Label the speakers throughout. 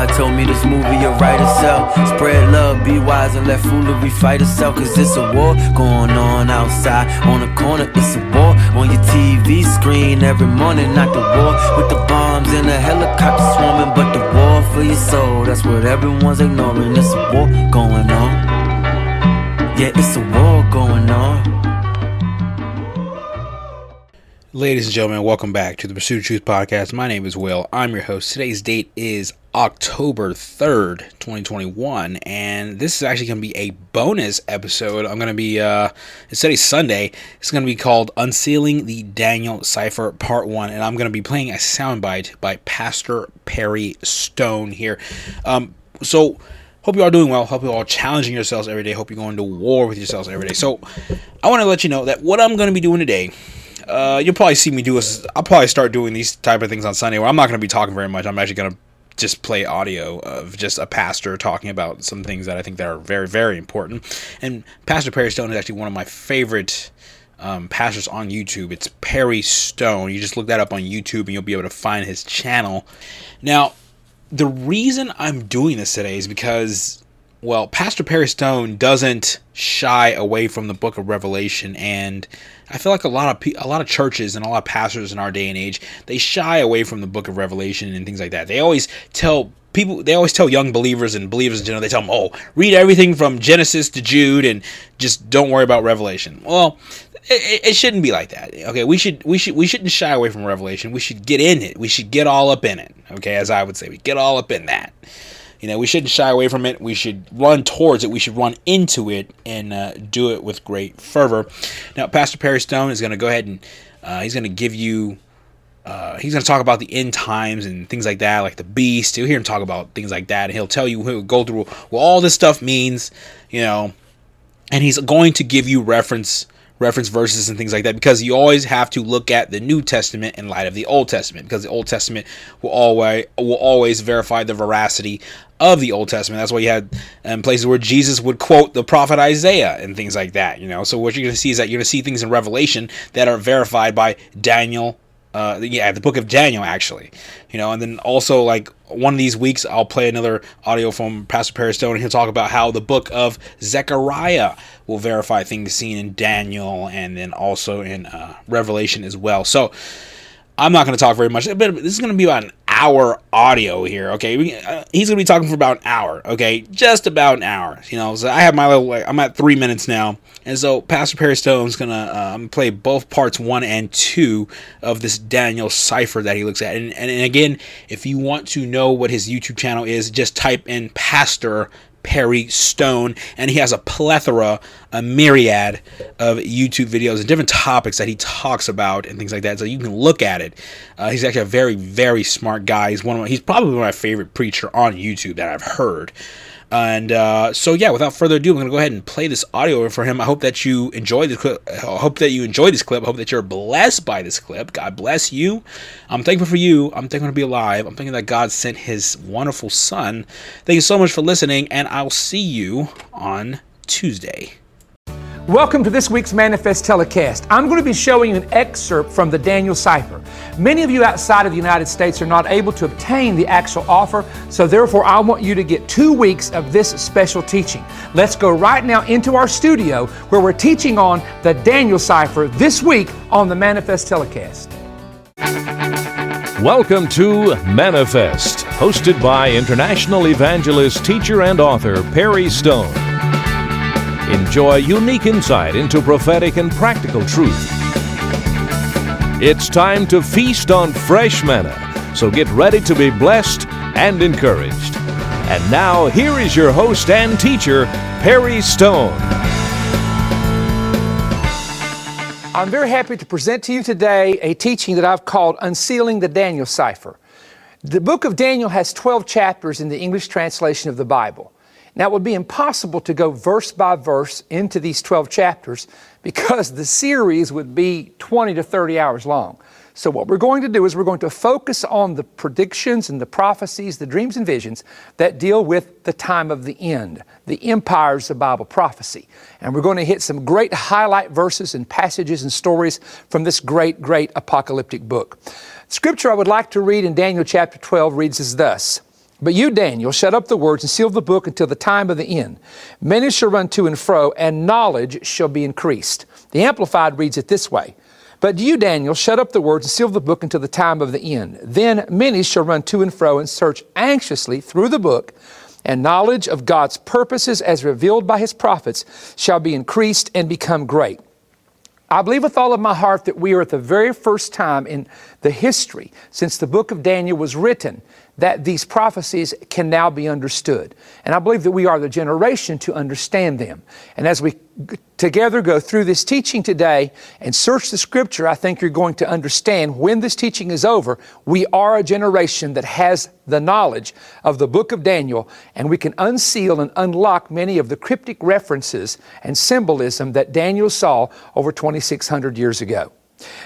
Speaker 1: God told me this movie will write itself. Spread love, be wise, and let foolery fight itself. Cause it's a war going on outside. On the corner, it's a war. On your TV screen every morning, not the war with the bombs and the helicopters swarming, but the war for your soul. That's what everyone's ignoring. It's a war going on. Yeah, it's a war going on.
Speaker 2: Ladies and gentlemen, welcome back to the Pursuit of Truth podcast. My name is Will. I'm your host. Today's date is October 3rd, 2021, and this is actually going to be a bonus episode. I'm going to be, uh, instead of Sunday, it's going to be called Unsealing the Daniel Cipher Part 1, and I'm going to be playing a soundbite by Pastor Perry Stone here. Um, so, hope you all doing well. Hope you all challenging yourselves every day. Hope you're going to war with yourselves every day. So, I want to let you know that what I'm going to be doing today uh, you'll probably see me do this. I'll probably start doing these type of things on Sunday where I'm not going to be talking very much. I'm actually going to just play audio of just a pastor talking about some things that I think that are very, very important. And Pastor Perry Stone is actually one of my favorite um, pastors on YouTube. It's Perry Stone. You just look that up on YouTube and you'll be able to find his channel. Now, the reason I'm doing this today is because, well, Pastor Perry Stone doesn't shy away from the book of Revelation and I feel like a lot of pe- a lot of churches and a lot of pastors in our day and age they shy away from the Book of Revelation and things like that. They always tell people they always tell young believers and believers in general they tell them oh read everything from genesis to jude and just don't worry about revelation. Well it, it, shouldn't be like that. Okay we should we should we shouldn't shy away from revelation. We should get in it. We should get all up in it. Okay as i would say we get all up in that you know, we shouldn't shy away from it. We should run towards it. We should run into it and uh, do it with great fervor. Now, Pastor Perry Stone is going to go ahead and uh, he's going to give you. Uh, he's going to talk about the end times and things like that, like the beast. You'll hear him talk about things like that, and he'll tell you, he'll go through what all this stuff means, you know, and he's going to give you reference reference verses and things like that because you always have to look at the New Testament in light of the Old Testament because the Old Testament will always will always verify the veracity of the Old Testament. That's why you had um, places where Jesus would quote the prophet Isaiah and things like that. You know, so what you're going to see is that you're going to see things in Revelation that are verified by Daniel. Uh, yeah, the book of Daniel actually, you know, and then also like one of these weeks I'll play another audio from Pastor Perry Stone and he'll talk about how the book of Zechariah will verify things seen in Daniel and then also in uh, Revelation as well. So I'm not going to talk very much, but this is going to be about an hour audio here. Okay, uh, he's gonna be talking for about an hour. Okay, just about an hour. You know, so I have my little. I'm at three minutes now, and so Pastor Perry Stone's gonna um, play both parts one and two of this Daniel cipher that he looks at. And, and, and again, if you want to know what his YouTube channel is, just type in Pastor Perry Stone, and he has a plethora, a myriad of YouTube videos and different topics that he talks about and things like that. So you can look at it. Uh, he's actually a very, very smart guy. He's one of my, he's probably my favorite preacher on YouTube that I've heard. And uh, so, yeah, without further ado, I'm going to go ahead and play this audio for him. I hope that you enjoy this clip. I hope that you enjoy this clip. I hope that you're blessed by this clip. God bless you. I'm thankful for you. I'm thankful to be alive. I'm thankful that God sent his wonderful son. Thank you so much for listening, and I'll see you on Tuesday.
Speaker 3: Welcome to this week's Manna-Fest telecast. I'm going to be showing you an excerpt from the Daniel Cipher. Many of you outside of the United States are not able to obtain the actual offer, so therefore I want you to get two weeks of this special teaching. Let's go right now into our studio where we're teaching on the Daniel Cipher this week on the Manna-Fest telecast.
Speaker 4: Welcome to Manna-Fest, hosted by international evangelist, teacher, and author Perry Stone. Enjoy unique insight into prophetic and practical truth. It's time to feast on fresh manna, so get ready to be blessed and encouraged. And now, here is your host and teacher, Perry Stone.
Speaker 3: I'm very happy to present to you today a teaching that I've called Unsealing the Daniel Cipher. The book of Daniel has 12 chapters in the English translation of the Bible. Now, it would be impossible to go verse by verse into these 12 chapters because the series would be 20 to 30 hours long. So, what we're going to do is we're going to focus on the predictions and the prophecies, the dreams and visions that deal with the time of the end, the empires of Bible prophecy. And we're going to hit some great highlight verses and passages and stories from this great, great apocalyptic book. Scripture I would like to read in Daniel chapter 12 reads as thus But you, Daniel, shut up the words and seal the book until the time of the end. Many shall run to and fro, and knowledge shall be increased. The Amplified reads it this way But you, Daniel, shut up the words and seal the book until the time of the end. Then many shall run to and fro and search anxiously through the book, and knowledge of God's purposes as revealed by his prophets shall be increased and become great. I believe with all of my heart that we are at the very first time in the history since the book of Daniel was written that these prophecies can now be understood. And I believe that we are the generation to understand them. And as we together go through this teaching today and search the scripture, I think you're going to understand when this teaching is over, we are a generation that has the knowledge of the book of Daniel, and we can unseal and unlock many of the cryptic references and symbolism that Daniel saw over 2,600 years ago.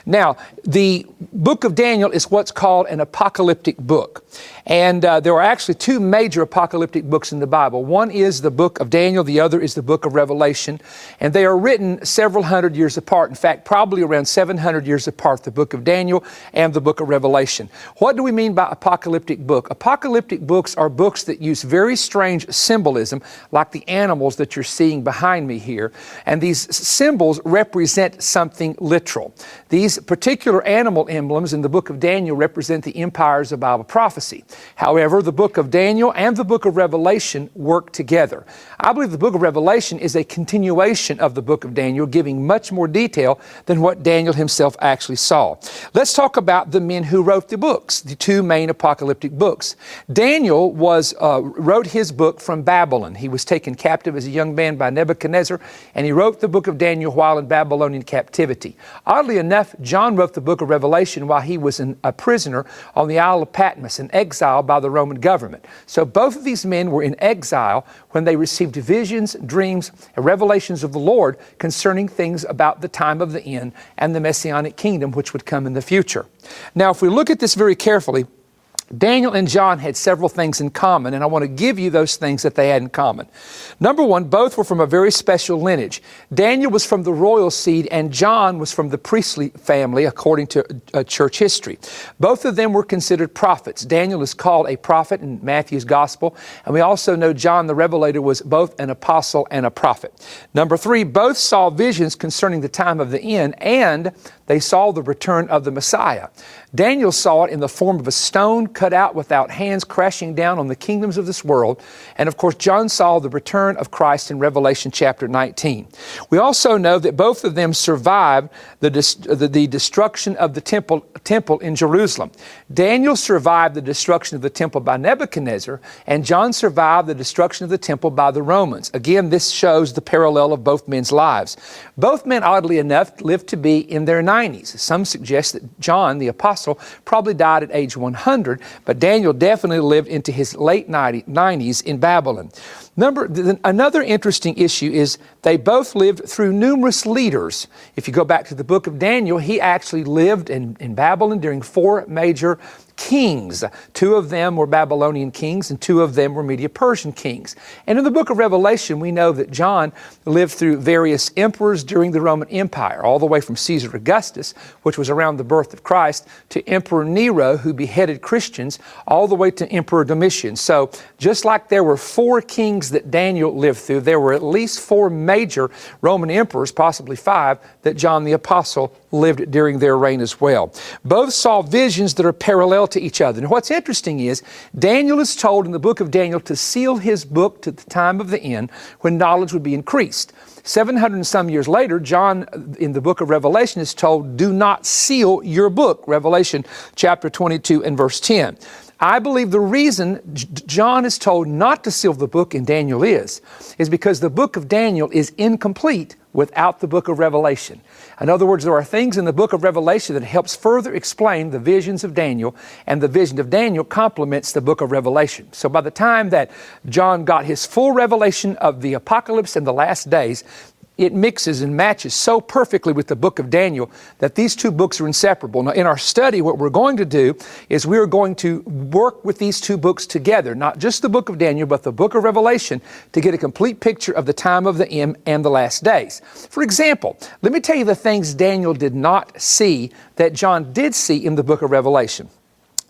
Speaker 3: Now, the book of Daniel is what's called an apocalyptic book. And uh, there are actually two major apocalyptic books in the Bible. One is the book of Daniel, the other is the book of Revelation. And they are written several hundred years apart. In fact, probably around 700 years apart, the book of Daniel and the book of Revelation. What do we mean by apocalyptic book? Apocalyptic books are books that use very strange symbolism, like the animals that you're seeing behind me here. And these symbols represent something literal. These particular animal emblems in the book of Daniel represent the empires of Bible prophecy. However, the book of Daniel and the book of Revelation work together. I believe the book of Revelation is a continuation of the book of Daniel, giving much more detail than what Daniel himself actually saw. Let's talk about the men who wrote the books, the two main apocalyptic books. Daniel was uh, wrote his book from Babylon. He was taken captive as a young man by Nebuchadnezzar, and he wrote the book of Daniel while in Babylonian captivity. Oddly enough, John wrote the book of Revelation while he was in, a prisoner on the Isle of Patmos in exile by the Roman government. So both of these men were in exile when they received visions, dreams, and revelations of the Lord concerning things about the time of the end and the messianic kingdom which would come in the future. Now, if we look at this very carefully, Daniel and John had several things in common, and I want to give you those things that they had in common. Number one, both were from a very special lineage. Daniel was from the royal seed, and John was from the priestly family, according to uh, church history. Both of them were considered prophets. Daniel is called a prophet in Matthew's gospel, and we also know John the Revelator was both an apostle and a prophet. Number three, both saw visions concerning the time of the end, and they saw the return of the Messiah. Daniel saw it in the form of a stone cut out without hands crashing down on the kingdoms of this world. And of course, John saw the return of Christ in Revelation chapter 19. We also know that both of them survived the, the, the destruction of the temple, temple in Jerusalem. Daniel survived the destruction of the temple by Nebuchadnezzar, and John survived the destruction of the temple by the Romans. Again, this shows the parallel of both men's lives. Both men, oddly enough, lived to be in their 90s. Some suggest that John, the apostle, probably died at age 100, but Daniel definitely lived into his late 90s in Babylon. Number, another interesting issue is they both lived through numerous leaders. If you go back to the book of Daniel, he actually lived in, in Babylon during four major kings. Two of them were Babylonian kings, and two of them were Media Persian kings. And in the book of Revelation, we know that John lived through various emperors during the Roman Empire, all the way from Caesar Augustus, which was around the birth of Christ, to Emperor Nero, who beheaded Christians, all the way to Emperor Domitian. So, just like there were four kings that Daniel lived through, there were at least four major Roman emperors, possibly five, that John the Apostle lived during their reign as well. Both saw visions that are parallel to each other. And what's interesting is Daniel is told in the book of Daniel to seal his book to the time of the end when knowledge would be increased. 700 and some years later, John uh, in the book of Revelation is told, Do not seal your book. Revelation chapter 22 and verse 10. I believe the reason John is told not to seal the book and Daniel is, is because the book of Daniel is incomplete without the book of Revelation. In other words, there are things in the book of Revelation that helps further explain the visions of Daniel, and the vision of Daniel complements the book of Revelation. So by the time that John got his full revelation of the apocalypse and the last days, it mixes and matches so perfectly with the book of Daniel that these two books are inseparable. Now, in our study, what we're going to do is we are going to work with these two books together, not just the book of Daniel, but the book of Revelation, to get a complete picture of the time of the end and the last days. For example, let me tell you the things Daniel did not see that John did see in the book of Revelation.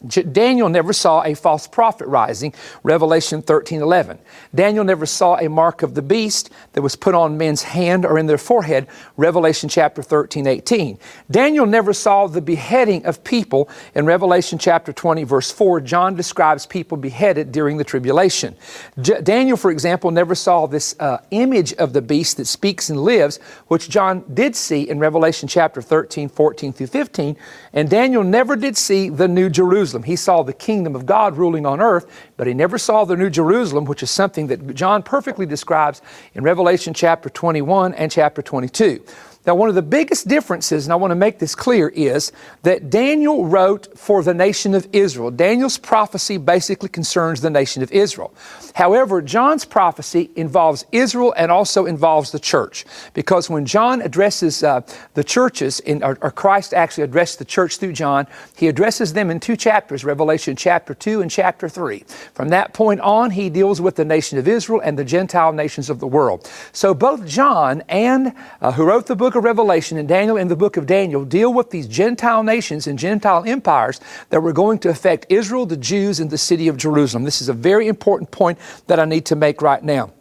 Speaker 3: Daniel never saw a false prophet rising, Revelation 13 11. Daniel never saw a mark of the beast that was put on men's hand or in their forehead, Revelation chapter 13 18. Daniel never saw the beheading of people in Revelation chapter 20, verse 4. John describes people beheaded during the tribulation. J- Daniel, for example, never saw this uh, image of the beast that speaks and lives, which John did see in Revelation chapter 13, 14 through 15. And Daniel never did see the New Jerusalem. He saw the kingdom of God ruling on earth, but he never saw the New Jerusalem, which is something that John perfectly describes in Revelation chapter 21 and chapter 22. Now, one of the biggest differences, and I want to make this clear, is that Daniel wrote for the nation of Israel. Daniel's prophecy basically concerns the nation of Israel. However, John's prophecy involves Israel and also involves the church. Because when John addresses uh, the churches, in, or, or Christ actually addressed the church through John, he addresses them in two chapters Revelation chapter 2 and chapter 3. From that point on, he deals with the nation of Israel and the Gentile nations of the world. So both John and uh, who wrote the book book of Revelation and Daniel in the book of Daniel deal with these Gentile nations and Gentile empires that were going to affect Israel, the Jews, and the city of Jerusalem. This is a very important point that I need to make right now.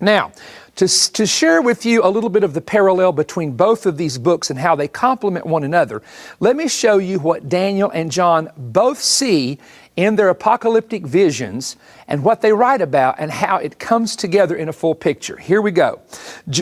Speaker 3: Now, to, to share with you a little bit of the parallel between both of these books and how they complement one another, let me show you what Daniel and John both see in their apocalyptic visions and what they write about and how it comes together in a full picture. Here we go.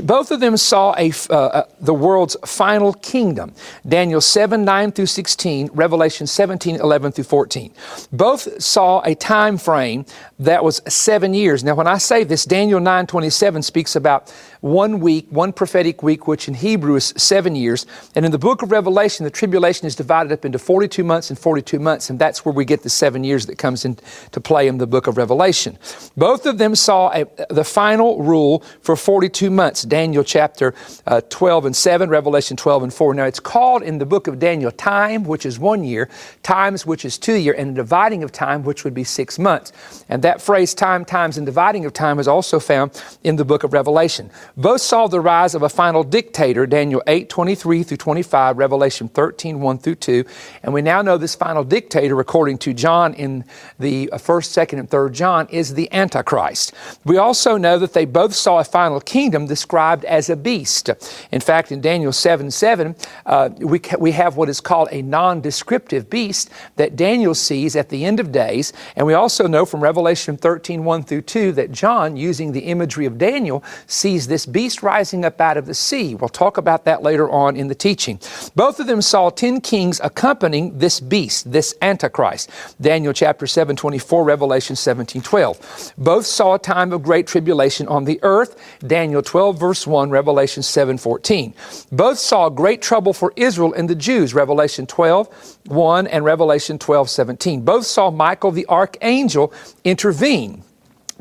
Speaker 3: Both of them saw a, uh, uh, the world's final kingdom. Daniel 7, 9 through 16, Revelation 17, 11 through 14. Both saw a time frame that was seven years. Now, when I say this, Daniel 9, 27 speaks about one week, one prophetic week, which in Hebrew is seven years. And in the book of Revelation, the tribulation is divided up into 42 months and 42 months, and that's where we get the seven years that comes into play in the book of Revelation. Both of them saw a, the final rule for 42 months, Daniel chapter uh, 12 and 7, Revelation 12 and 4. Now, it's called in the book of Daniel time, which is one year, times, which is two year, and a dividing of time, which would be six months. And that phrase, time, times, and dividing of time, is also found in the book of Revelation. Both saw the rise of a final dictator, Daniel 8, 23 through 25, Revelation 13, 1 through 2. And we now know this final dictator, according to John in the uh, first, second, and third John John is the Antichrist. We also know that they both saw a final kingdom described as a beast. In fact, in Daniel 7 7, uh, we, ca- we have what is called a non descriptive beast that Daniel sees at the end of days. And we also know from Revelation 13 1 through 2 that John, using the imagery of Daniel, sees this beast rising up out of the sea. We'll talk about that later on in the teaching. Both of them saw 10 kings accompanying this beast, this Antichrist. Daniel chapter 7 24, Revelation 17 12. Both saw a time of great tribulation on the earth, Daniel 12, verse 1, Revelation 7, 14. Both saw great trouble for Israel and the Jews, Revelation 12, 1, and Revelation 12, 17. Both saw Michael the archangel intervene.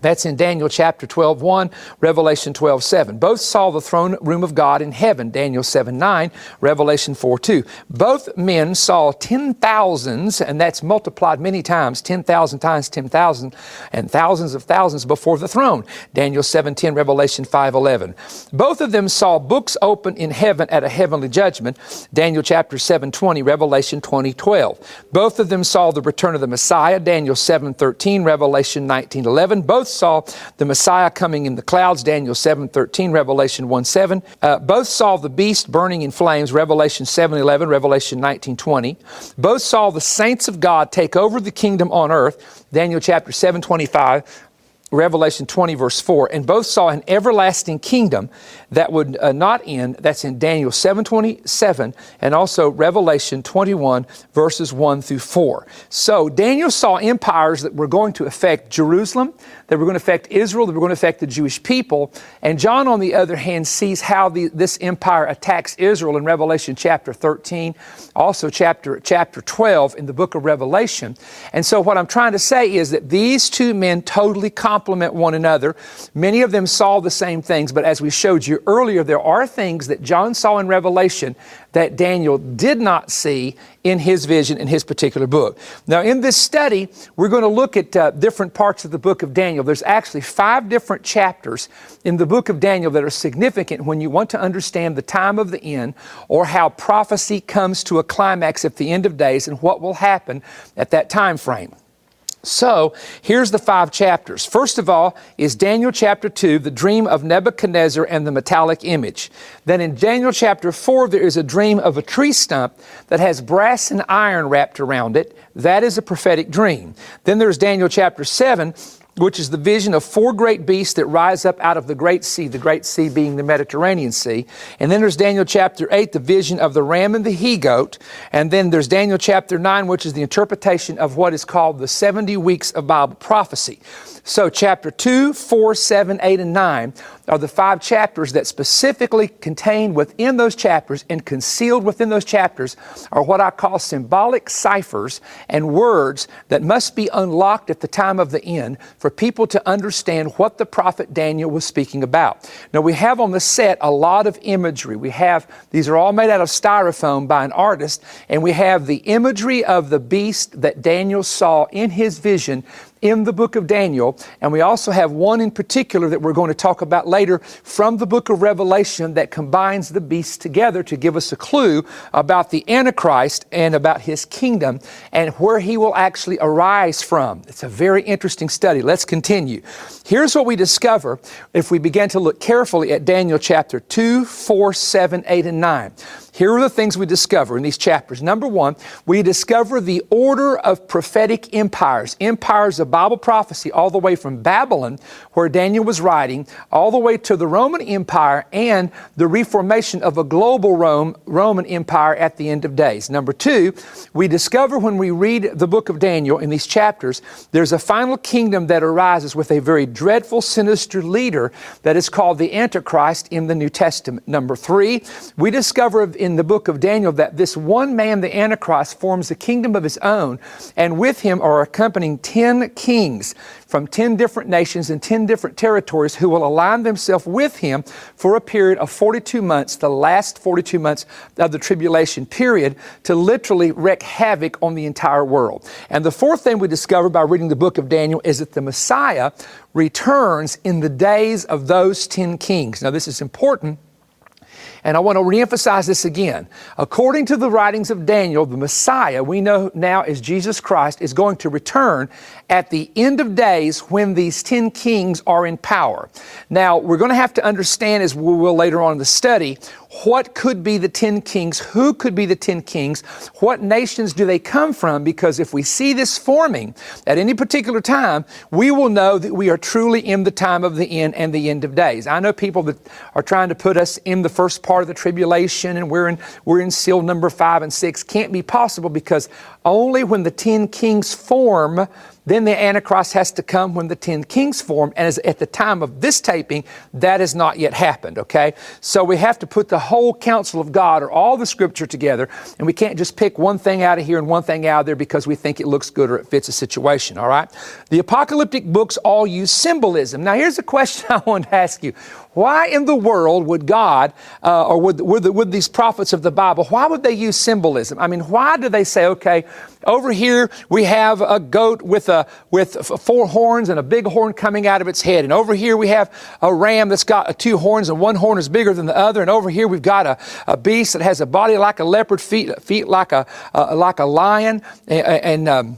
Speaker 3: That's in Daniel chapter 12, 1, Revelation 12, 7. Both saw the throne room of God in heaven, Daniel 7, 9, Revelation 4, 2. Both men saw ten thousands, and that's multiplied many times, 10,000 times 10,000, and thousands of thousands before the throne, Daniel 7, 10, Revelation 5, 11. Both of them saw books open in heaven at a heavenly judgment, Daniel chapter 7, 20, Revelation 20, 12. Both of them saw the return of the Messiah, Daniel 7, 13, Revelation 19, 11. Both both saw the Messiah coming in the clouds, Daniel 7 13, Revelation 1 7. Uh, both saw the beast burning in flames, Revelation 7 11, Revelation 19 20. Both saw the saints of God take over the kingdom on earth, Daniel chapter 7 25. Revelation 20, verse 4, and both saw an everlasting kingdom that would uh, not end. That's in Daniel 7, 27, and also Revelation 21, verses 1 through 4. So Daniel saw empires that were going to affect Jerusalem, that were going to affect Israel, that were going to affect the Jewish people. And John, on the other hand, sees how the, this empire attacks Israel in Revelation chapter 13, also chapter, chapter 12 in the book of Revelation. And so what I'm trying to say is that these two men totally complement one another. Many of them saw the same things, but as we showed you earlier, there are things that John saw in Revelation that Daniel did not see in his vision in his particular book. Now, in this study, we're going to look at uh, different parts of the book of Daniel. There's actually five different chapters in the book of Daniel that are significant when you want to understand the time of the end or how prophecy comes to a climax at the end of days and what will happen at that time frame. So here's the five chapters. First of all is Daniel chapter 2, the dream of Nebuchadnezzar and the metallic image. Then in Daniel chapter 4, there is a dream of a tree stump that has brass and iron wrapped around it. That is a prophetic dream. Then there's Daniel chapter 7, which is the vision of four great beasts that rise up out of the great sea, the great sea being the Mediterranean Sea. And then there's Daniel chapter 8, the vision of the ram and the he goat. And then there's Daniel chapter 9, which is the interpretation of what is called the 70 weeks of Bible prophecy. So, chapter 2, 4, 7, 8, and 9 are the five chapters that specifically contained within those chapters and concealed within those chapters are what I call symbolic ciphers and words that must be unlocked at the time of the end for people to understand what the prophet Daniel was speaking about. Now, we have on the set a lot of imagery. We have, these are all made out of styrofoam by an artist, and we have the imagery of the beast that Daniel saw in his vision in the book of Daniel, and we also have one in particular that we're going to talk about later from the book of Revelation that combines the beasts together to give us a clue about the Antichrist and about his kingdom and where he will actually arise from. It's a very interesting study. Let's continue. Here's what we discover if we begin to look carefully at Daniel chapter 2, 4, 7, 8, and 9. Here are the things we discover in these chapters. Number one, we discover the order of prophetic empires, empires of Bible prophecy, all the way from Babylon, where Daniel was writing, all the way to the Roman Empire and the reformation of a global Rome, Roman Empire at the end of days. Number two, we discover when we read the book of Daniel in these chapters, there's a final kingdom that arises with a very dreadful, sinister leader that is called the Antichrist in the New Testament. Number three, we discover the book of Daniel that this one man, the Antichrist, forms a kingdom of his own, and with him are accompanying 10 kings from 10 different nations and 10 different territories who will align themselves with him for a period of 42 months, the last 42 months of the tribulation period, to literally wreak havoc on the entire world. And the fourth thing we discover by reading the book of Daniel is that the Messiah returns in the days of those 10 kings. Now, this is important and I want to reemphasize this again. According to the writings of Daniel, the Messiah, we know now as Jesus Christ, is going to return at the end of days when these 10 kings are in power. Now, we're going to have to understand, as we will later on in the study, what could be the 10 kings? Who could be the 10 kings? What nations do they come from? Because if we see this forming at any particular time, we will know that we are truly in the time of the end and the end of days. I know people that are trying to put us in the first part of the tribulation and we're in, we're in seal number five and six. Can't be possible because only when the 10 kings form then the Antichrist has to come when the ten kings form, and as, at the time of this taping, that has not yet happened, okay? So we have to put the whole counsel of God or all the scripture together, and we can't just pick one thing out of here and one thing out of there because we think it looks good or it fits a situation, all right? The apocalyptic books all use symbolism. Now, here's a question I want to ask you. Why in the world would God, uh, or would, would, the, would these prophets of the Bible, why would they use symbolism? I mean, why do they say, okay, over here we have a goat with, a, with four horns and a big horn coming out of its head. And over here we have a ram that's got two horns and one horn is bigger than the other. And over here we've got a, a beast that has a body like a leopard, feet, feet like, a, uh, like a lion. And, and um,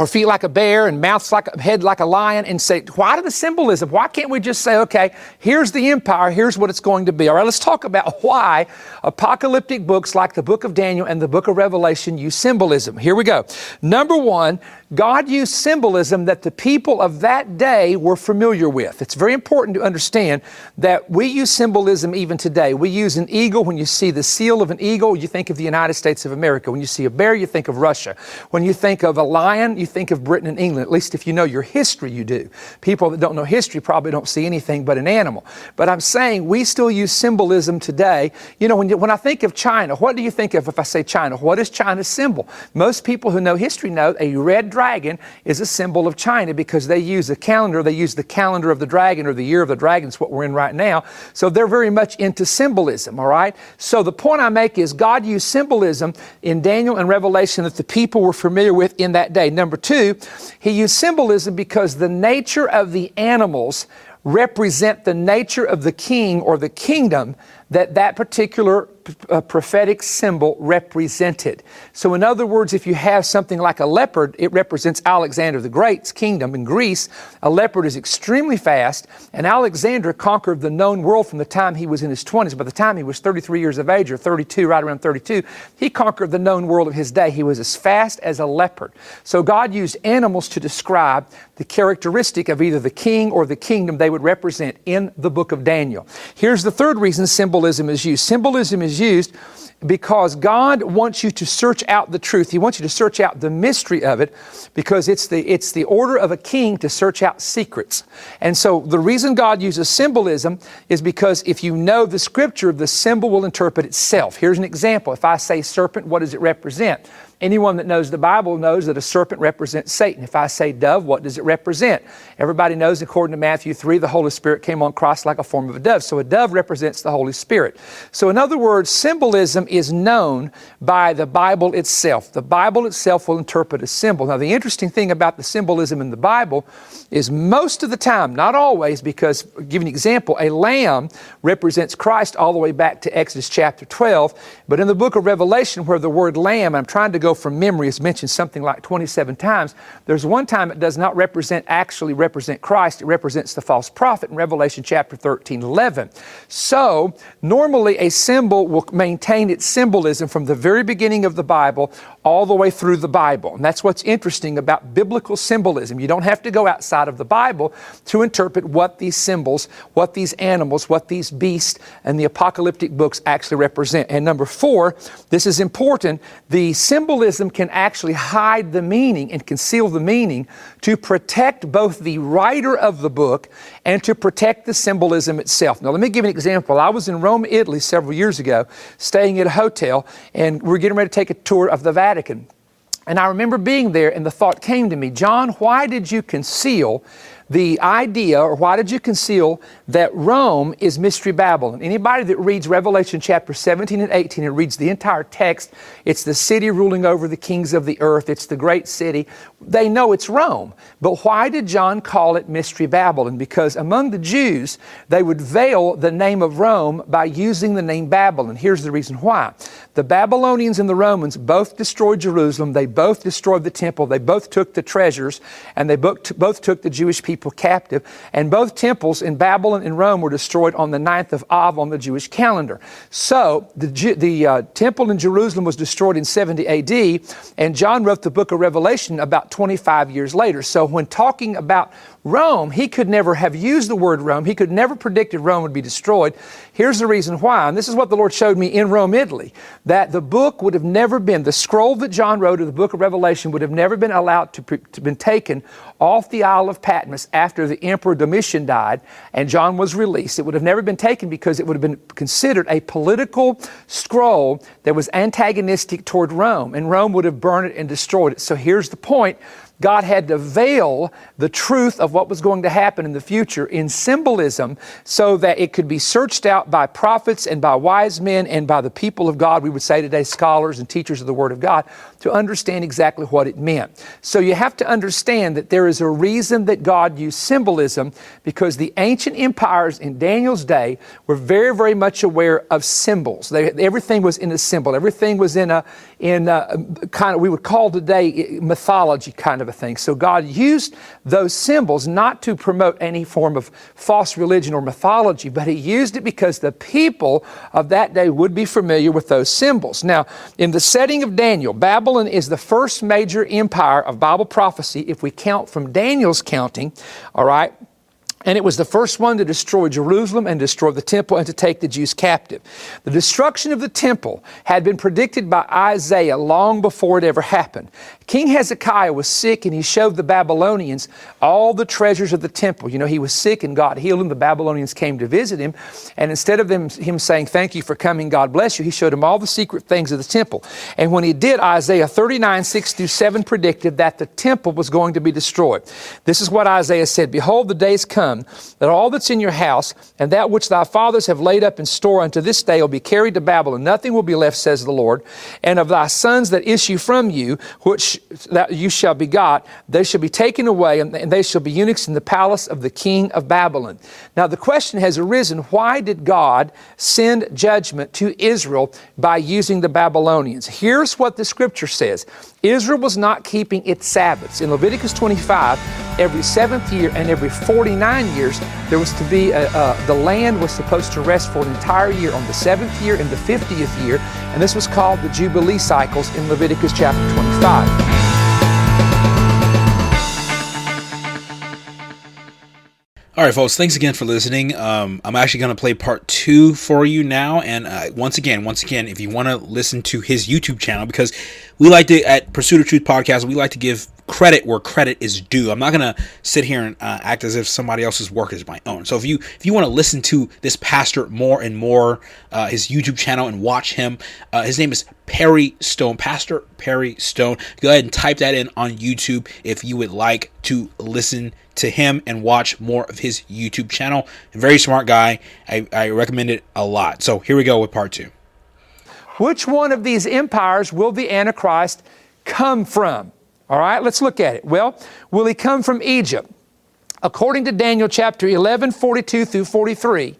Speaker 3: or feet like a bear and mouths like a head like a lion and say, why do the symbolism? Why can't we just say, okay, here's the empire, here's what it's going to be? All right, let's talk about why apocalyptic books like the book of Daniel and the book of Revelation use symbolism. Here we go. Number one, God used symbolism that the people of that day were familiar with. It's very important to understand that we use symbolism even today. We use an eagle. When you see the seal of an eagle, you think of the United States of America. When you see a bear, you think of Russia. When you think of a lion, you think of Britain and England. At least if you know your history, you do. People that don't know history probably don't see anything but an animal. But I'm saying we still use symbolism today. You know, when, you, when I think of China, what do you think of if I say China? What is China's symbol? Most people who know history know a red dragon is a symbol of China because they use a calendar. They use the calendar of the dragon or the year of the dragon. It's what we're in right now. So they're very much into symbolism, all right? So the point I make is God used symbolism in Daniel and Revelation that the people were familiar with in that day. Number two, he used symbolism because the nature of the animals represent the nature of the king or the kingdom that that particular uh, prophetic symbol represented. So, in other words, if you have something like a leopard, it represents Alexander the Great's kingdom in Greece. A leopard is extremely fast, and Alexander conquered the known world from the time he was in his 20s. By the time he was 33 years of age, or 32, right around 32, he conquered the known world of his day. He was as fast as a leopard. So, God used animals to describe the characteristic of either the king or the kingdom they would represent in the book of Daniel. Here's the third reason symbolism is used symbolism is used because God wants you to search out the truth. He wants you to search out the mystery of it because it's the, it's the order of a king to search out secrets. And so the reason God uses symbolism is because if you know the scripture, the symbol will interpret itself. Here's an example. If I say serpent, what does it represent? Anyone that knows the Bible knows that a serpent represents Satan. If I say dove, what does it represent? Everybody knows, according to Matthew 3, the Holy Spirit came on Christ like a form of a dove. So a dove represents the Holy Spirit. So, in other words, symbolism is known by the Bible itself. The Bible itself will interpret a symbol. Now, the interesting thing about the symbolism in the Bible is most of the time, not always, because, give an example, a lamb represents Christ all the way back to Exodus chapter 12. But in the book of Revelation, where the word lamb, I'm trying to go from memory, is mentioned something like 27 times. There's one time it does not represent, actually represent Christ, it represents the false prophet in Revelation chapter 13, 11. So, normally a symbol will maintain its symbolism from the very beginning of the Bible all the way through the Bible. And that's what's interesting about biblical symbolism. You don't have to go outside of the Bible to interpret what these symbols, what these animals, what these beasts and the apocalyptic books actually represent. And number four, this is important, the symbolism can actually hide the meaning and conceal the meaning to protect both the writer of the book and to protect the symbolism itself. Now, let me give an example. I was in Rome, Italy several years ago, staying at a hotel, and we're getting ready to take a tour of the Vatican. Vatican. And I remember being there, and the thought came to me John, why did you conceal the idea, or why did you conceal that Rome is Mystery Babylon? Anybody that reads Revelation chapter 17 and 18 and reads the entire text, it's the city ruling over the kings of the earth, it's the great city. They know it's Rome. But why did John call it Mystery Babylon? Because among the Jews, they would veil the name of Rome by using the name Babylon. Here's the reason why. The Babylonians and the Romans both destroyed Jerusalem, they both destroyed the temple, they both took the treasures, and they both, took the Jewish people people captive. And both temples in Babylon and Rome were destroyed on the 9th of Av on the Jewish calendar. So the, the uh, temple in Jerusalem was destroyed in 70 AD, and John wrote the book of Revelation about 25 years later. So when talking about Rome, he could never have used the word Rome. He could never predicted Rome would be destroyed. Here's the reason why, and this is what the Lord showed me in Rome, Italy, that the book would have never been, the scroll that John wrote of the book of Revelation would have never been allowed to, to been taken off the Isle of Patmos after the Emperor Domitian died and John was released. It would have never been taken because it would have been considered a political scroll that was antagonistic toward Rome, and Rome would have burned it and destroyed it. So here's the point God had to veil the truth of what was going to happen in the future in symbolism so that it could be searched out by prophets and by wise men and by the people of God, we would say today, scholars and teachers of the Word of God, to understand exactly what it meant. So you have to understand that there is a reason that God used symbolism because the ancient empires in Daniel's day were very, very much aware of symbols. They, everything was in a symbol, everything was in a, in a kind of, we would call today eh, mythology kind of a thing. So God used those symbols not to promote any form of false religion or mythology, but He used it because the people of that day would be familiar with those symbols. Now, in the setting of Daniel, Babylon is the first major empire of Bible prophecy if we count from Daniel's counting, all right? And it was the first one to destroy Jerusalem and destroy the temple and to take the Jews captive. The destruction of the temple had been predicted by Isaiah long before it ever happened. King Hezekiah was sick and he showed the Babylonians all the treasures of the temple. You know, he was sick and God healed him. The Babylonians came to visit him. And instead of them, him saying, Thank you for coming, God bless you, he showed him all the secret things of the temple. And when he did, Isaiah 39, 6 through 7 predicted that the temple was going to be destroyed. This is what Isaiah said Behold, the days come that all that's in your house and that which thy fathers have laid up in store unto this day will be carried to Babylon. Nothing will be left, says the Lord. And of thy sons that issue from you, which that you shall begot, they shall be taken away, and they shall be eunuchs in the palace of the king of Babylon. Now, the question has arisen why did God send judgment to Israel by using the Babylonians? Here's what the scripture says Israel was not keeping its Sabbaths. In Leviticus 25, every seventh year and every 49 years, there was to be a, a, the land was supposed to rest for an entire year on the seventh year and the 50th year, and this was called the Jubilee cycles in Leviticus chapter 25.
Speaker 2: All right, folks. Thanks again for listening. Um, I'm actually going to play part two for you now. And uh, once again, once again, if you want to listen to his YouTube channel, because we like to at Pursuit of Truth podcast, we like to give credit where credit is due. I'm not to sit here and uh, act as if somebody else's work is my own. So if you if you want to listen to this pastor more and more, uh, his YouTube channel and watch him, uh, his name is Perry Stone, Pastor Perry Stone. Go ahead and type that in on YouTube if you would like to listen to him and watch more of his YouTube channel. Very smart guy. I, I recommend it a lot. So here we go with part two.
Speaker 3: Which one of these empires will the Antichrist come from? All right, let's look at it. Well, will he come from Egypt? According to Daniel chapter 11, 42 through 43,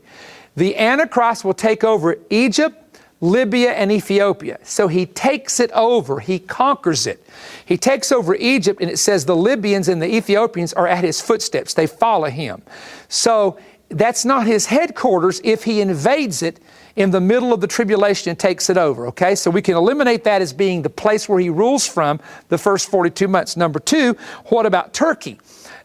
Speaker 3: the Antichrist will take over Egypt, Libya, and Ethiopia. So he takes it over, he conquers it. He takes over Egypt, and it says the Libyans and the Ethiopians are at his footsteps. They follow him. So that's not his headquarters if he invades it in the middle of the tribulation and takes it over. Okay, so we can eliminate that as being the place where he rules from the first 42 months. Number two, what about Turkey?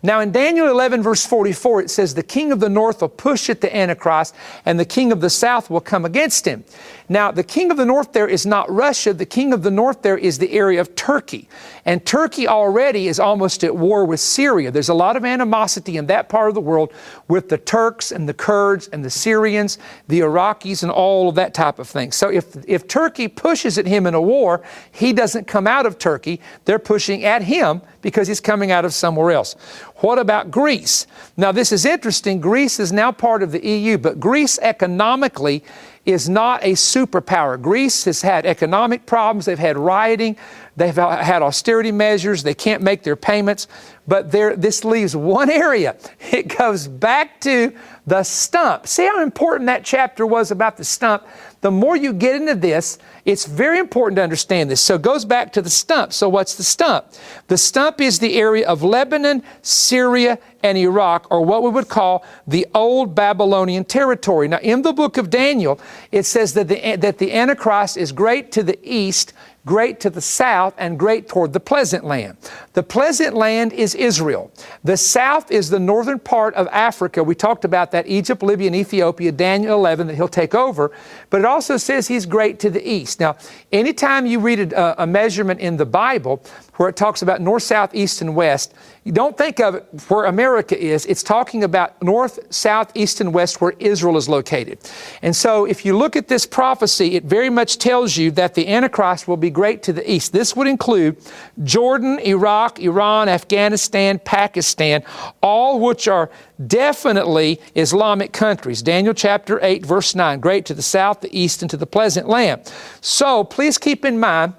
Speaker 3: Now, in Daniel 11, verse 44, it says, The king of the north will push at the Antichrist, and the king of the south will come against him. Now, the king of the north there is not Russia. The king of the north there is the area of Turkey. And Turkey already is almost at war with Syria. There's a lot of animosity in that part of the world with the Turks and the Kurds and the Syrians, the Iraqis, and all of that type of thing. So if, if Turkey pushes at him in a war, he doesn't come out of Turkey. They're pushing at him because he's coming out of somewhere else. What about Greece? Now, this is interesting. Greece is now part of the EU, but Greece economically is not a superpower. Greece has had economic problems, they've had rioting, they've had austerity measures, they can't make their payments. But there, this leaves one area. It goes back to the stump. See how important that chapter was about the stump? The more you get into this, it's very important to understand this. So it goes back to the stump. So what's the stump? The stump is the area of Lebanon, Syria, and Iraq, or what we would call the old Babylonian territory. Now, in the book of Daniel, it says that the, that the Antichrist is great to the east, great to the south, and great toward the pleasant land. The pleasant land is Israel. The south is the northern part of Africa. We talked about that Egypt, Libya, and Ethiopia, Daniel 11, that he'll take over. But it also says he's great to the east. Now, anytime you read a, a measurement in the Bible where it talks about north, south, east, and west, you don't think of it where America is. It's talking about north, south, east, and west where Israel is located. And so if you look at this prophecy, it very much tells you that the Antichrist will be great to the east. This would include Jordan, Iraq, Iran, Afghanistan, Pakistan, all which are definitely Islamic countries. Daniel chapter 8, verse 9, great to the south, the east, and to the pleasant land. So please keep in mind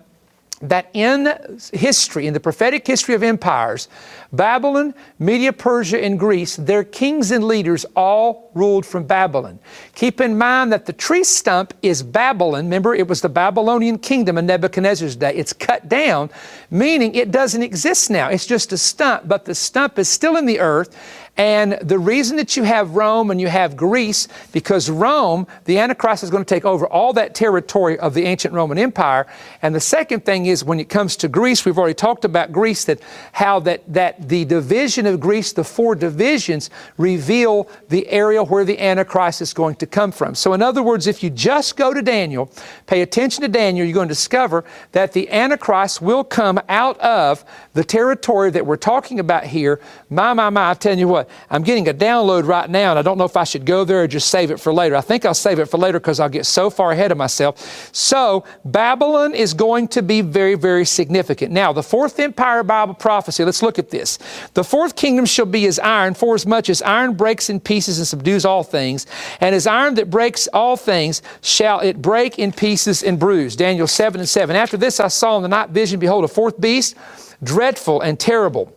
Speaker 3: that in history, in the prophetic history of empires, Babylon, Media Persia, and Greece, their kings and leaders all ruled from Babylon. Keep in mind that the tree stump is Babylon. Remember, it was the Babylonian kingdom in Nebuchadnezzar's day. It's cut down, meaning it doesn't exist now. It's just a stump, but the stump is still in the earth And the reason that you have Rome and you have Greece, because Rome, the Antichrist is going to take over all that territory of the ancient Roman Empire. And the second thing is when it comes to Greece, we've already talked about Greece, that how that, that the division of Greece, the four divisions, reveal the area where the Antichrist is going to come from. So in other words, if you just go to Daniel, pay attention to Daniel, you're going to discover that the Antichrist will come out of the territory that we're talking about here. My, my, my, I'm telling you what, I'm getting a download right now, and I don't know if I should go there or just save it for later. I think I'll save it for later because I'll get so far ahead of myself. So, Babylon is going to be very, very significant. Now, the fourth empire Bible prophecy, let's look at this. The fourth kingdom shall be as iron, for as much as iron breaks in pieces and subdues all things, and as iron that breaks all things shall it break in pieces and bruise. Daniel 7 and 7. After this I saw in the night vision, behold, a fourth beast, dreadful and terrible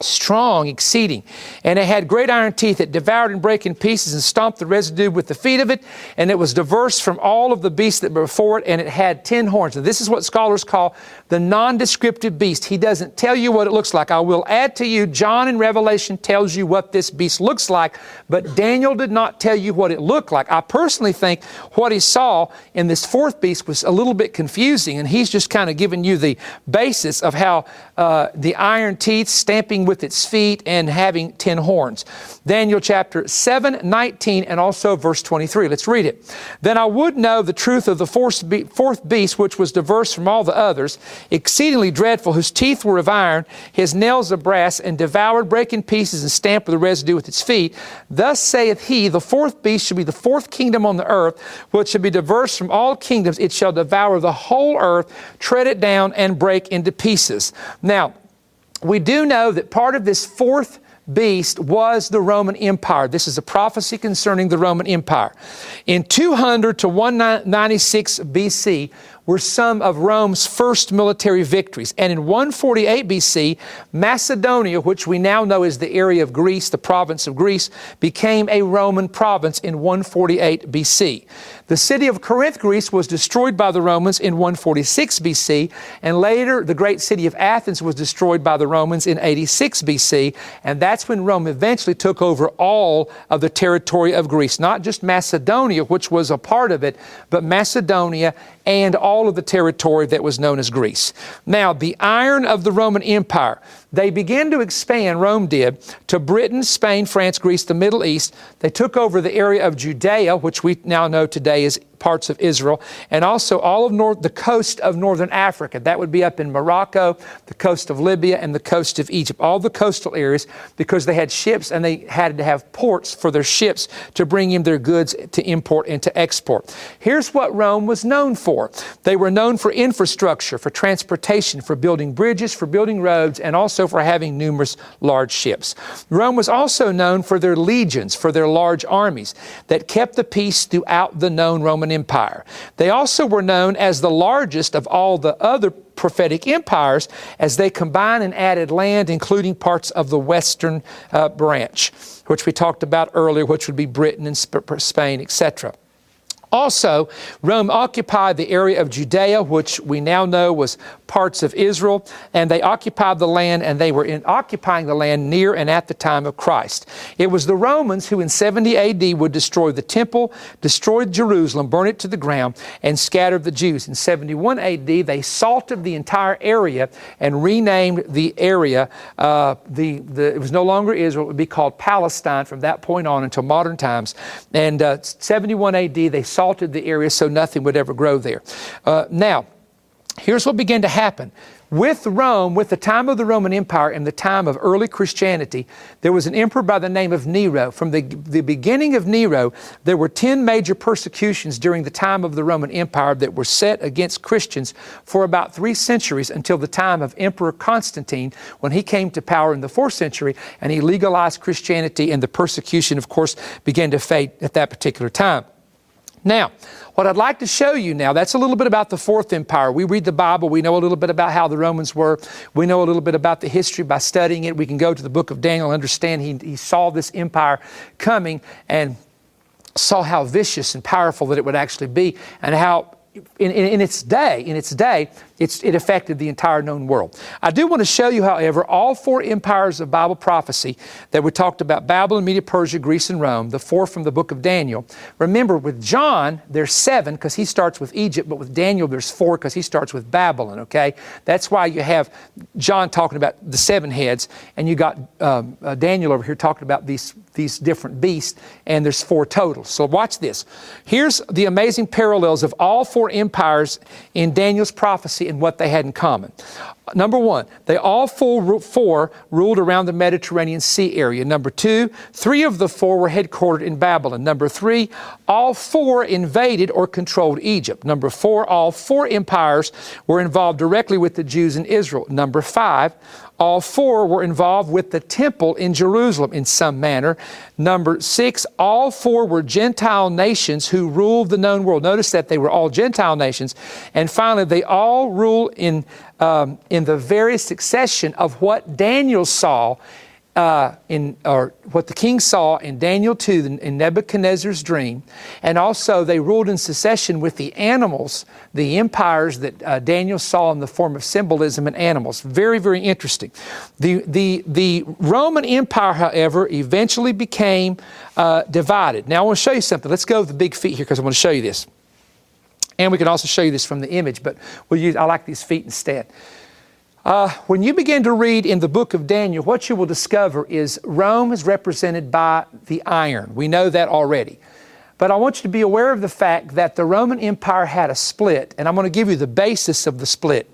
Speaker 3: strong, exceeding. And it had great iron teeth that devoured and brake in pieces and stomped the residue with the feet of it. And it was diverse from all of the beasts that were before it, and it had ten horns. And this is what scholars call the non-descriptive beast. He doesn't tell you what it looks like. I will add to you, John in Revelation tells you what this beast looks like, but Daniel did not tell you what it looked like. I personally think what he saw in this fourth beast was a little bit confusing, and he's just kind of giving you the basis of how uh, the iron teeth stamping with its feet and having ten horns. Daniel chapter 7, 19, and also verse 23. Let's read it. Then I would know the truth of the fourth beast, which was diverse from all the others, exceedingly dreadful, whose teeth were of iron, his nails of brass, and devoured, break in pieces, and stamped with the residue with its feet. Thus saith he, the fourth beast shall be the fourth kingdom on the earth, which shall be diverse from all kingdoms. It shall devour the whole earth, tread it down, and break into pieces. Now, we do know that part of this fourth beast was the Roman Empire. This is a prophecy concerning the Roman Empire. In 200 to 196 BC, were some of Rome's first military victories. And in 148 BC, Macedonia, which we now know is the area of Greece, the province of Greece, became a Roman province in 148 BC. The city of Corinth, Greece, was destroyed by the Romans in 146 BC, and later the great city of Athens was destroyed by the Romans in 86 BC, and that's when Rome eventually took over all of the territory of Greece, not just Macedonia, which was a part of it, but Macedonia and all of the territory that was known as Greece. Now, the iron of the Roman Empire, they began to expand, Rome did, to Britain, Spain, France, Greece, the Middle East. They took over the area of Judea, which we now know today is parts of Israel, and also all of north, the coast of northern Africa. That would be up in Morocco, the coast of Libya, and the coast of Egypt, all the coastal areas, because they had ships and they had to have ports for their ships to bring in their goods to import and to export. Here's what Rome was known for they were known for infrastructure, for transportation, for building bridges, for building roads, and also for having numerous large ships. Rome was also known for their legions, for their large armies that kept the peace throughout the known Roman Empire. They also were known as the largest of all the other prophetic empires as they combined and added land, including parts of the western uh, branch, which we talked about earlier, which would be Britain and Sp- Spain, etc. Also, Rome occupied the area of Judea, which we now know was parts of Israel, and they occupied the land, and they were in occupying the land near and at the time of Christ. It was the Romans who in 70 AD would destroy the temple, destroy Jerusalem, burn it to the ground, and scatter the Jews. In 71 AD, they salted the entire area and renamed the area. Uh, the, the, it was no longer Israel, it would be called Palestine from that point on until modern times. And uh, 71 AD, they salted salted the area so nothing would ever grow there. Uh, now, here's what began to happen. With Rome, with the time of the Roman Empire and the time of early Christianity, there was an emperor by the name of Nero. From the, the beginning of Nero, there were 10 major persecutions during the time of the Roman Empire that were set against Christians for about three centuries until the time of Emperor Constantine when he came to power in the fourth century and he legalized Christianity, and the persecution, of course, began to fade at that particular time. Now, what I'd like to show you now, that's a little bit about the Fourth Empire. We read the Bible, we know a little bit about how the Romans were, we know a little bit about the history by studying it. We can go to the book of Daniel and understand he, he saw this empire coming and saw how vicious and powerful that it would actually be and how in, in, in, its day, in its day, it's, it affected the entire known world. I do want to show you, however, all four empires of Bible prophecy that we talked about Babylon, Media, Persia, Greece, and Rome, the four from the book of Daniel. Remember, with John, there's seven because he starts with Egypt, but with Daniel, there's four because he starts with Babylon, okay? That's why you have John talking about the seven heads, and you got um, uh, Daniel over here talking about these these different beasts, and there's four total. So watch this. Here's the amazing parallels of all four empires in Daniel's prophecy and what they had in common. Number one, they all four, four ruled around the Mediterranean Sea area. Number two, three of the four were headquartered in Babylon. Number three, all four invaded or controlled Egypt. Number four, all four empires were involved directly with the Jews in Israel. Number five, all four were involved with the temple in Jerusalem in some manner. Number six, all four were Gentile nations who ruled the known world. Notice that they were all Gentile nations. And finally, they all rule in, um, in the very succession of what Daniel saw uh, in, or what the king saw in Daniel 2 in Nebuchadnezzar's dream, and also they ruled in succession with the animals, the empires that uh, Daniel saw in the form of symbolism and animals. Very, very interesting. The, the, the Roman Empire, however, eventually became uh, divided. Now I want to show you something. Let's go with the big feet here because I want to show you this. And we can also show you this from the image, but we'll use, I like these feet instead. Uh, when you begin to read in the book of Daniel, what you will discover is Rome is represented by the iron. We know that already. But I want you to be aware of the fact that the Roman Empire had a split, and I'm going to give you the basis of the split.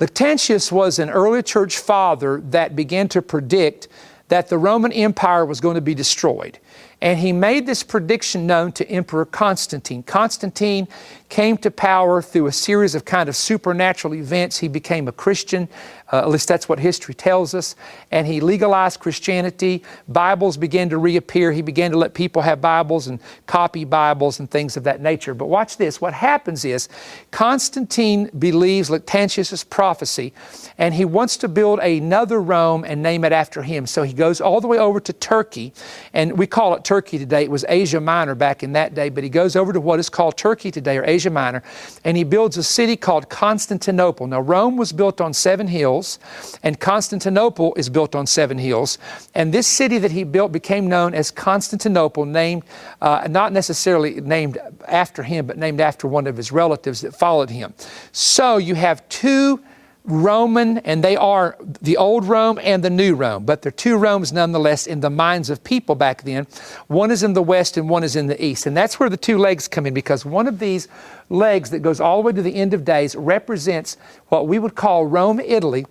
Speaker 3: Lactantius was an early church father that began to predict that the Roman Empire was going to be destroyed. And he made this prediction known to Emperor Constantine. Constantine came to power through a series of kind of supernatural events. He became a Christian, uh, at least that's what history tells us, and he legalized Christianity. Bibles began to reappear. He began to let people have Bibles and copy Bibles and things of that nature. But watch this what happens is Constantine believes Lactantius' prophecy, and he wants to build another Rome and name it after him. So he goes all the way over to Turkey, and we call it Turkey today. It was Asia Minor back in that day, but he goes over to what is called Turkey today, or Asia Minor, and he builds a city called Constantinople. Now, Rome was built on seven hills, and Constantinople is built on seven hills. And this city that he built became known as Constantinople, named uh, not necessarily named after him, but named after one of his relatives that followed him. So you have two Roman, and they are the old Rome and the new Rome, but they're two Romes nonetheless in the minds of people back then. One is in the west and one is in the east. And that's where the two legs come in because one of these legs that goes all the way to the end of days represents what we would call Rome, Italy,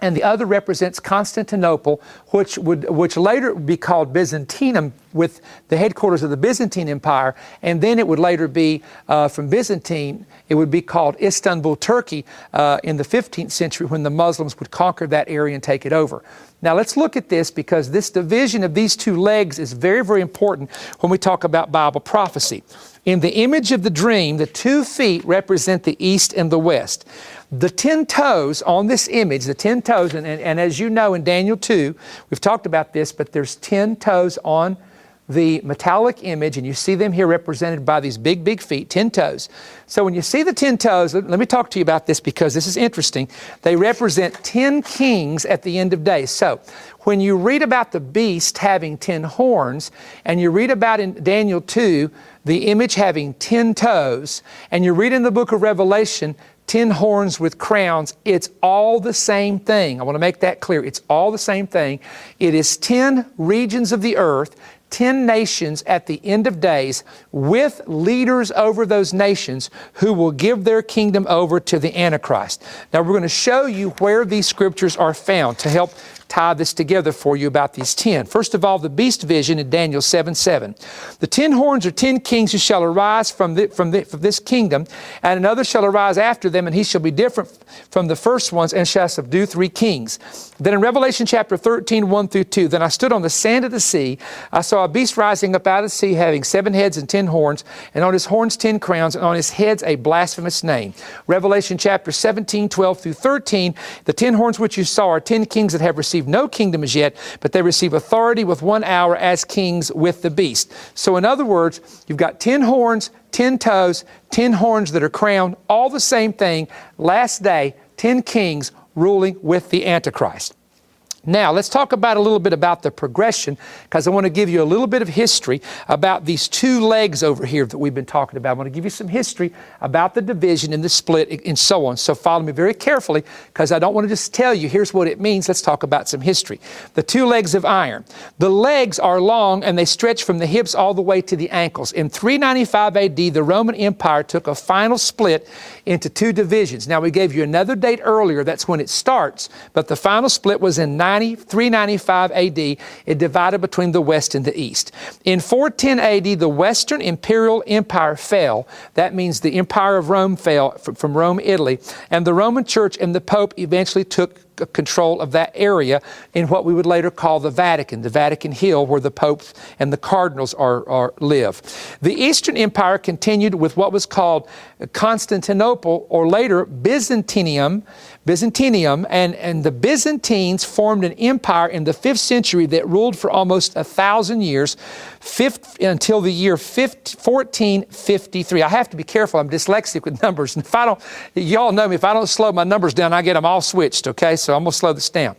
Speaker 3: and the other represents Constantinople, which would which later would be called Byzantium, with the headquarters of the Byzantine Empire, and then it would later be uh, from Byzantine. It would be called Istanbul, Turkey, uh, in the 15th century when the Muslims would conquer that area and take it over. Now let's look at this because this division of these two legs is very, very important when we talk about Bible prophecy. In the image of the dream, the two feet represent the east and the west. The 10 toes on this image, the 10 toes, and, and, and, as you know in Daniel 2, we've talked about this, but there's 10 toes on the metallic image, and you see them here represented by these big, big feet, 10 toes. So when you see the 10 toes, let me talk to you about this because this is interesting. They represent 10 kings at the end of days. So when you read about the beast having 10 horns, and you read about in Daniel 2, the image having 10 toes, and you read in the book of Revelation, 10 horns with crowns, it's all the same thing. I want to make that clear. It's all the same thing. It is 10 regions of the earth, 10 nations at the end of days with leaders over those nations who will give their kingdom over to the Antichrist. Now, we're going to show you where these scriptures are found to help tie this together for you about these ten. First of all, the beast vision in Daniel 7 7. The ten horns are ten kings who shall arise from, the, from, the, from this kingdom, and another shall arise after them, and he shall be different from the first ones, and shall subdue three kings. Then in Revelation chapter 13, 1 through 2, then I stood on the sand of the sea. I saw a beast rising up out of the sea, having seven heads and ten horns, and on his horns ten crowns, and on his heads a blasphemous name. Revelation chapter 17, 12 through 13. The ten horns which you saw are ten kings that have received no kingdom as yet, but they receive authority with one hour as kings with the beast. So, in other words, you've got ten horns, ten toes, ten horns that are crowned, all the same thing. Last day, ten kings ruling with the Antichrist. Now, let's talk about a little bit about the progression because I want to give you a little bit of history about these two legs over here that we've been talking about. I want to give you some history about the division and the split and so on. So, follow me very carefully because I don't want to just tell you here's what it means. Let's talk about some history. The two legs of iron. The legs are long and they stretch from the hips all the way to the ankles. In 395 AD, the Roman Empire took a final split into two divisions. Now, we gave you another date earlier, that's when it starts, but the final split was in 90, 395 AD, it divided between the West and the East. In 410 AD, the Western Imperial Empire fell. That means the Empire of Rome fell from Rome, Italy. And the Roman Church and the Pope eventually took control of that area in what we would later call the Vatican, the Vatican Hill, where the popes and the cardinals are, are, live. The Eastern Empire continued with what was called Constantinople, or later Byzantium, Byzantium, and, and the Byzantines formed an empire in the 5th century that ruled for almost a thousand years, until the year 1453. I have to be careful, I'm dyslexic with numbers. And if I don't, y'all know me, if I don't slow my numbers down, I get them all switched, okay? So I'm gonna slow this down.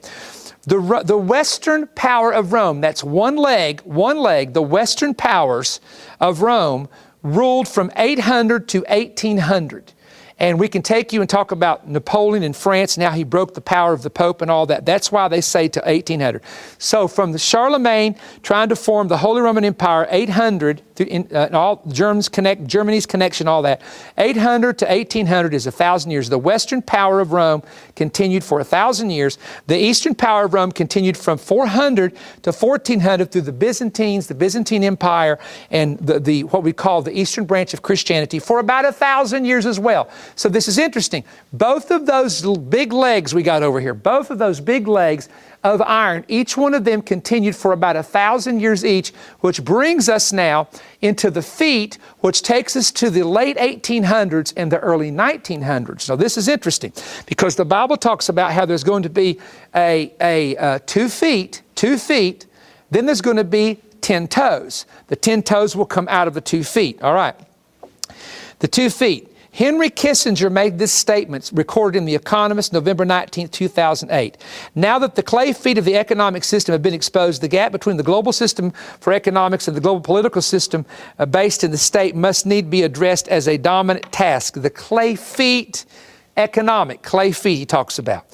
Speaker 3: The, the Western power of Rome, that's one leg, one leg, the Western powers of Rome ruled from 800 to 1800. And we can take you and talk about Napoleon in France, now he broke the power of the Pope and all that. That's why they say to 1800. So from the Charlemagne trying to form the Holy Roman Empire, 800, to, in, uh, all Germans connect, Germany's connection, all that. 800 to 1800 is a thousand years. The Western power of Rome continued for a thousand years. The Eastern power of Rome continued from 400 to 1400 through the Byzantines, the Byzantine Empire, and the, the what we call the Eastern branch of Christianity for about a thousand years as well. So this is interesting. Both of those big legs we got over here, both of those big legs of iron, each one of them continued for about a thousand years each, which brings us now into the feet, which takes us to the late 1800s and the early 1900s. Now, this is interesting because the Bible talks about how there's going to be a, a uh, two feet, two feet, then there's going to be 10 toes. The 10 toes will come out of the two feet. All right. The two feet. Henry Kissinger made this statement recorded in The Economist November 19, 2008. Now that the clay feet of the economic system have been exposed, the gap between the global system for economics and the global political system uh, based in the state must need be addressed as a dominant task. The clay feet economic, clay feet he talks about.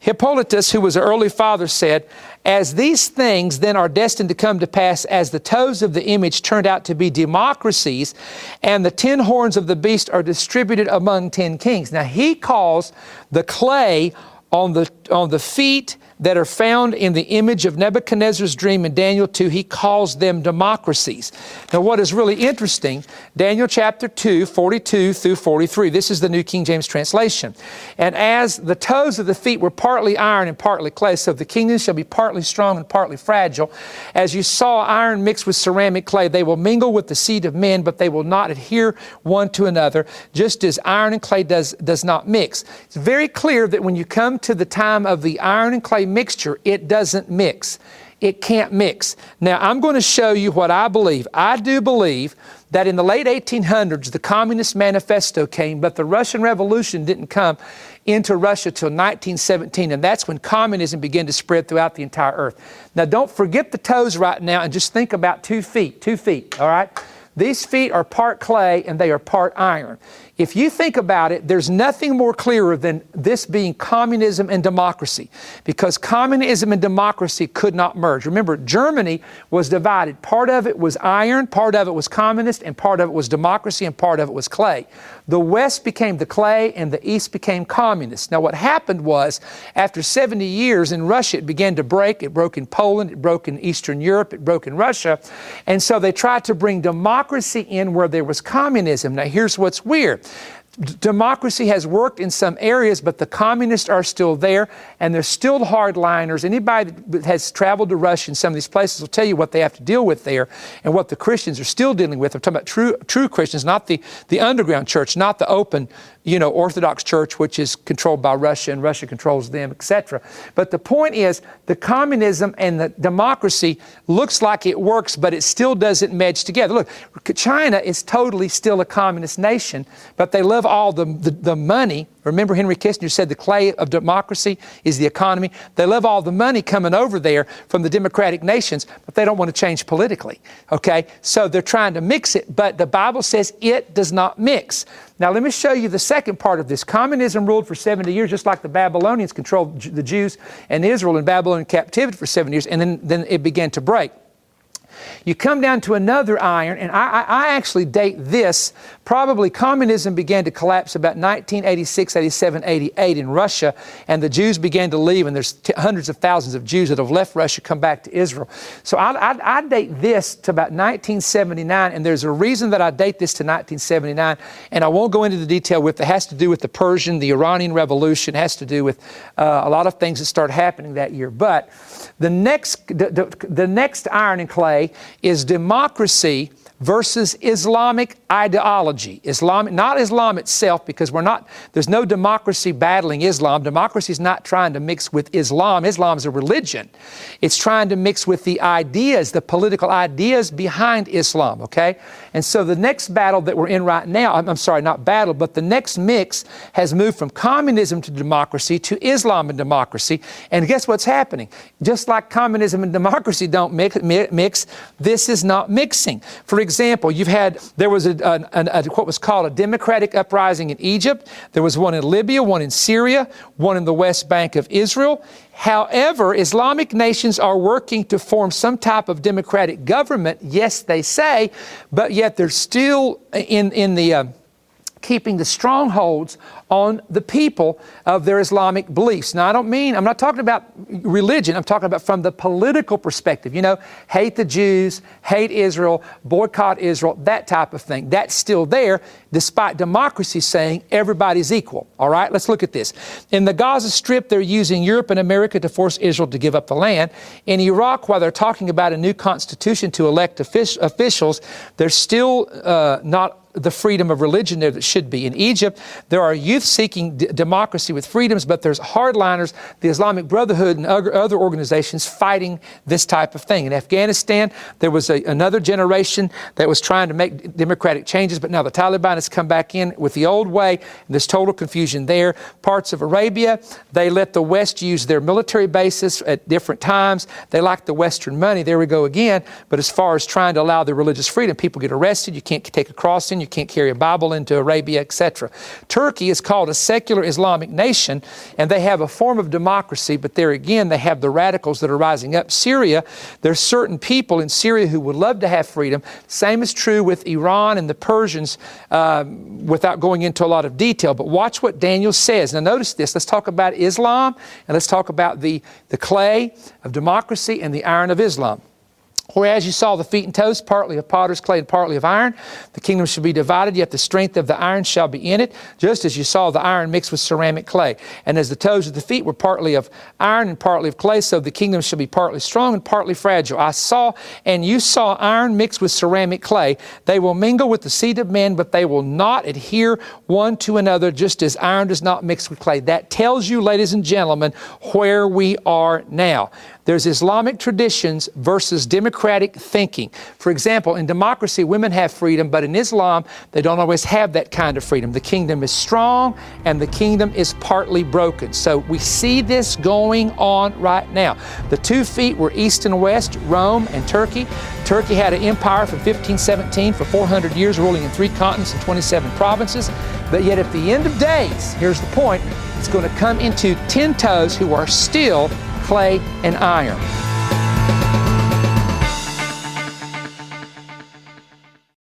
Speaker 3: Hippolytus, who was an early father, said, As these things then are destined to come to pass, as the toes of the image turned out to be democracies, and the ten horns of the beast are distributed among ten kings. Now he calls the clay on the, on the feet that are found in the image of Nebuchadnezzar's dream in Daniel 2, he calls them democracies. Now, what is really interesting, Daniel chapter 2, 42 through 43, this is the New King James translation. And as the toes of the feet were partly iron and partly clay, so the kingdom shall be partly strong and partly fragile. As you saw iron mixed with ceramic clay, they will mingle with the seed of men, but they will not adhere one to another, just as iron and clay does, does not mix. It's very clear that when you come to the time of the iron and clay mixture, it doesn't mix. It can't mix. Now, I'm going to show you what I believe. I do believe that in the late 1800s, the Communist Manifesto came, but the Russian Revolution didn't come into Russia till 1917, and that's when communism began to spread throughout the entire earth. Now, don't forget the toes right now and just think about two feet, two feet, all right? These feet are part clay and they are part iron. If you think about it, there's nothing more clearer than this being communism and democracy, because communism and democracy could not merge. Remember, Germany was divided. Part of it was iron, part of it was communist, and part of it was democracy, and part of it was clay. The West became the clay, and the East became communist. Now, what happened was, after 70 years in Russia, it began to break. It broke in Poland, it broke in Eastern Europe, it broke in Russia. And so they tried to bring democracy in where there was communism. Now, here's what's weird democracy has worked in some areas, but the communists are still there, and they're still hardliners. Anybody that has traveled to Russia some of these places will tell you what they have to deal with there and what the Christians are still dealing with. I'm talking about true, true Christians, not the, the underground church, not the open, you know, Orthodox church, which is controlled by Russia and Russia controls them, etc. But the point is, the communism and the democracy looks like it works, but it still doesn't mesh together. Look, China is totally still a communist nation, but they love all the, the, the money Remember, Henry Kissinger said the clay of democracy is the economy. They love all the money coming over there from the democratic nations, but they don't want to change politically. Okay? So they're trying to mix it, but the Bible says it does not mix. Now, let me show you the second part of this. Communism ruled for 70 years, just like the Babylonians controlled the Jews and Israel in Babylonian captivity for 70 years, and then, then it began to break. You come down to another iron, and I, I, actually date this. Probably communism began to collapse about 1986, 87, 88 in Russia, and the Jews began to leave, and there's t- hundreds of thousands of Jews that have left Russia, come back to Israel. So I, I, I date this to about 1979, and there's a reason that I date this to 1979, and I won't go into the detail with it. has to do with the Persian, the Iranian Revolution, it has to do with uh, a lot of things that start happening that year. But the next, the, the, the next iron and clay is democracy versus Islamic ideology. Islam, not Islam itself, because we're not, there's no democracy battling Islam. Democracy is not trying to mix with Islam. Islam is a religion. It's trying to mix with the ideas, the political ideas behind Islam, okay? And so the next battle that we're in right now, I'm, I'm sorry, not battle, but the next mix has moved from communism to democracy to Islam and democracy. And guess what's happening? Just like communism and democracy don't mix, mix this is not mixing. For example, you've had, there was a, a, a, what was called a democratic uprising in Egypt. There was one in Libya, one in Syria, one in the West Bank of Israel. However, Islamic nations are working to form some type of democratic government. Yes, they say, but yet they're still in, in the uh, keeping the strongholds on the people of their Islamic beliefs. Now, I don't mean, I'm not talking about religion, I'm talking about from the political perspective. You know, hate the Jews, hate Israel, boycott Israel, that type of thing. That's still there, despite democracy saying everybody's equal. All right, let's look at this. In the Gaza Strip, they're using Europe and America to force Israel to give up the land. In Iraq, while they're talking about a new constitution to elect officials, they're still uh, not the freedom of religion there that should be. In Egypt, there are youth seeking d- democracy with freedoms, but there's hardliners, the Islamic Brotherhood, and other, organizations fighting this type of thing. In Afghanistan, there was a, another generation that was trying to make democratic changes, but now the Taliban has come back in with the old way. there's total confusion there. Parts of Arabia, they let the West use their military bases at different times. They like the Western money. There we go again. But as far as trying to allow the religious freedom, people get arrested. You can't take a crossing. You you can't carry a Bible into Arabia, etc. Turkey is called a secular Islamic nation, and they have a form of democracy, but there again, they have the radicals that are rising up. Syria, there's certain people in Syria who would love to have freedom. Same is true with Iran and the Persians, uh, without going into a lot of detail. But watch what Daniel says. Now, notice this. Let's talk about Islam, and let's talk about the, the clay of democracy and the iron of Islam. Whereas you saw the feet and toes, partly of potter's clay and partly of iron, the kingdom shall be divided, yet the strength of the iron shall be in it, just as you saw the iron mixed with ceramic clay. And as the toes of the feet were partly of iron and partly of clay, so the kingdom shall be partly strong and partly fragile. I saw, and you saw iron mixed with ceramic clay. They will mingle with the seed of men, but they will not adhere one to another, just as iron does not mix with clay. That tells you, ladies and gentlemen, where we are now. There's Islamic traditions versus democratic thinking. For example, in democracy, women have freedom, but in Islam, they don't always have that kind of freedom. The kingdom is strong and the kingdom is partly broken. So we see this going on right now. The two feet were east and west, Rome and Turkey. Turkey had an empire from 1517 for 400 years, ruling in three continents and 27 provinces. But yet, at the end of days, here's the point it's going to come into 10 toes who are still clay, and iron.